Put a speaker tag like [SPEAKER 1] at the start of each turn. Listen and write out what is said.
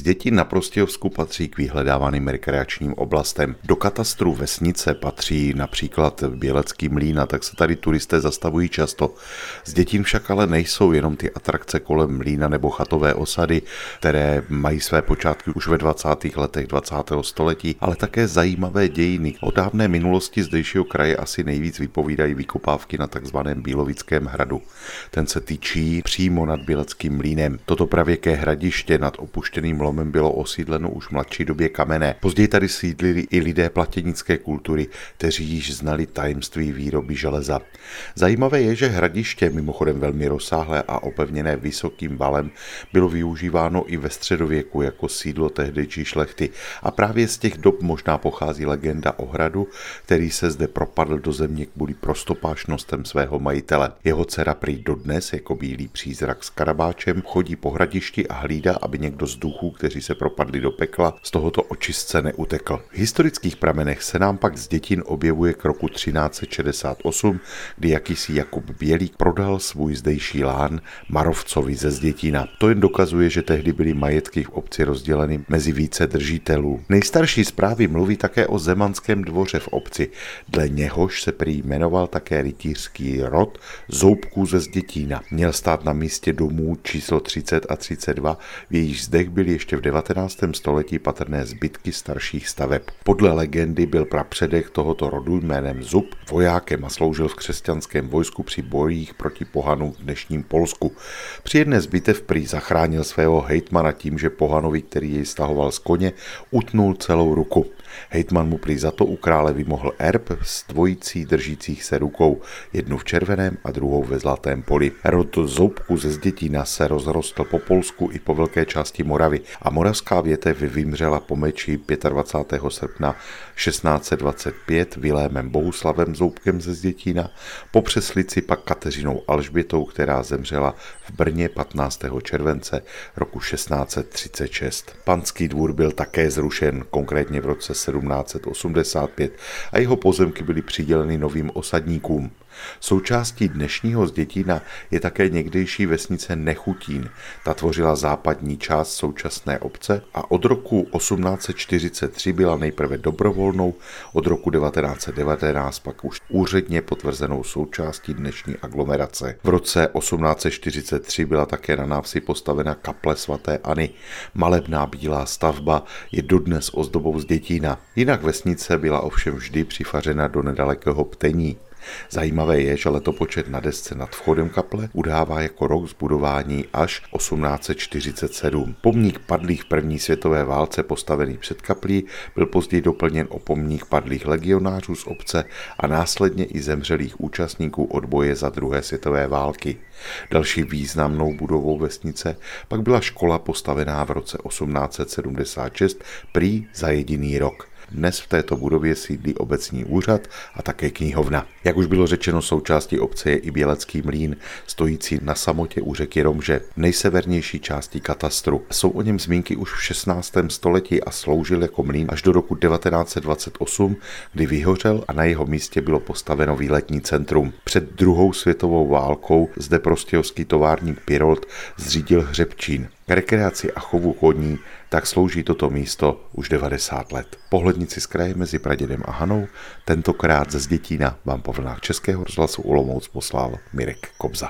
[SPEAKER 1] Zděti na Prostějovsku patří k vyhledávaným rekreačním oblastem. Do katastru vesnice patří například Bělecký mlín a tak se tady turisté zastavují často. Zdětín však ale nejsou jenom ty atrakce kolem mlína nebo chatové osady, které mají své počátky už ve 20. letech 20. století, ale také zajímavé dějiny. O dávné minulosti zdejšího kraje asi nejvíc vypovídají vykopávky na takzvaném Bílovickém hradu. Ten se týčí přímo nad Běleckým mlínem. Toto pravěké hradiště nad opuštěným lomem bylo osídleno už v mladší době kamenné. Později tady sídlili i lidé platěnické kultury, kteří již znali tajemství výroby železa. Zajímavé je, že hradiště, mimochodem velmi rozsáhlé a opevněné vysokým valem, bylo využíváno i ve středověku jako sídlo tehdejší šlechty. A právě z těch dob možná pochází legenda o hradu, který se zde propadl do země kvůli prostopášnostem svého majitele. Jeho dcera prý dodnes jako bílý přízrak s karabáčem chodí po hradišti a hlídá, aby někdo z duchů, kteří se propadli do pekla, z tohoto očistce neutekl. V historických pramenech se nám pak z dětin objevuje k roku 1368, kdy jakýsi Jakub Bělík prodal svůj zdejší lán Marovcovi ze Zdětina. To jen dokazuje, že tehdy byly majetky v obci rozděleny mezi více držitelů. Nejstarší zprávy mluví také o zemanském dvoře v obci. Dle něhož se prý jmenoval také rytířský rod Zoubků ze Zdětína. Měl stát na místě domů číslo 30 a 32, v jejich zdech byly ještě v 19. století patrné zbytky starších staveb. Podle legendy byl prapředek tohoto rodu jménem Zub vojákem a sloužil v křesťanském vojsku při bojích proti pohanu v dnešním Polsku. Při jedné z bitev prý zachránil svého hejtmana tím, že pohanovi, který jej stahoval z koně, utnul celou ruku. Hejtman mu prý za to u krále vymohl erb s dvojicí držících se rukou, jednu v červeném a druhou ve zlatém poli. Rod zoubku ze Zdětína se rozrostl po Polsku i po velké části Moravy a moravská větev vymřela po meči 25. srpna 1625 Vilémem Bohuslavem Zoubkem ze Zdětína, po přeslici pak Kateřinou Alžbětou, která zemřela v Brně 15. července roku 1636. Panský dvůr byl také zrušen, konkrétně v roce 1785 a jeho pozemky byly přiděleny novým osadníkům. Součástí dnešního Zdětína je také někdejší vesnice Nechutín. Ta tvořila západní část současné obce a od roku 1843 byla nejprve dobrovolnou, od roku 1919 pak už úředně potvrzenou součástí dnešní aglomerace. V roce 1843 byla také na návsi postavena kaple svatéAny. Malebná bílá stavba je dodnes ozdobou Zdětína. Jinak vesnice byla ovšem vždy přifařena do nedalekého Ptení. Zajímavé je, že letopočet na desce nad vchodem kaple udává jako rok zbudování až 1847. Pomník padlých v první světové válce postavený před kaplí byl později doplněn o pomník padlých legionářů z obce a následně i zemřelých účastníků odboje za druhé světové války. Další významnou budovou vesnice pak byla škola postavená v roce 1876 prý za jediný rok. Dnes v této budově sídlí obecní úřad a také knihovna. Jak už bylo řečeno, součástí obce je i Bělecký mlín, stojící na samotě u řeky Romže, nejsevernější části katastru. Jsou o něm zmínky už v 16. století a sloužil jako mlín až do roku 1928, kdy vyhořel a na jeho místě bylo postaveno výletní centrum. Před druhou světovou válkou zde prostějovský továrník Pirolt zřídil hřebčín. K rekreaci a chovu koní tak slouží toto místo už 90 let. Pohlednici z kraje mezi Pradědem a Hanou, tentokrát ze Zdětína vám po vlnách Českého rozhlasu Olomouc poslal Mirek Kobza.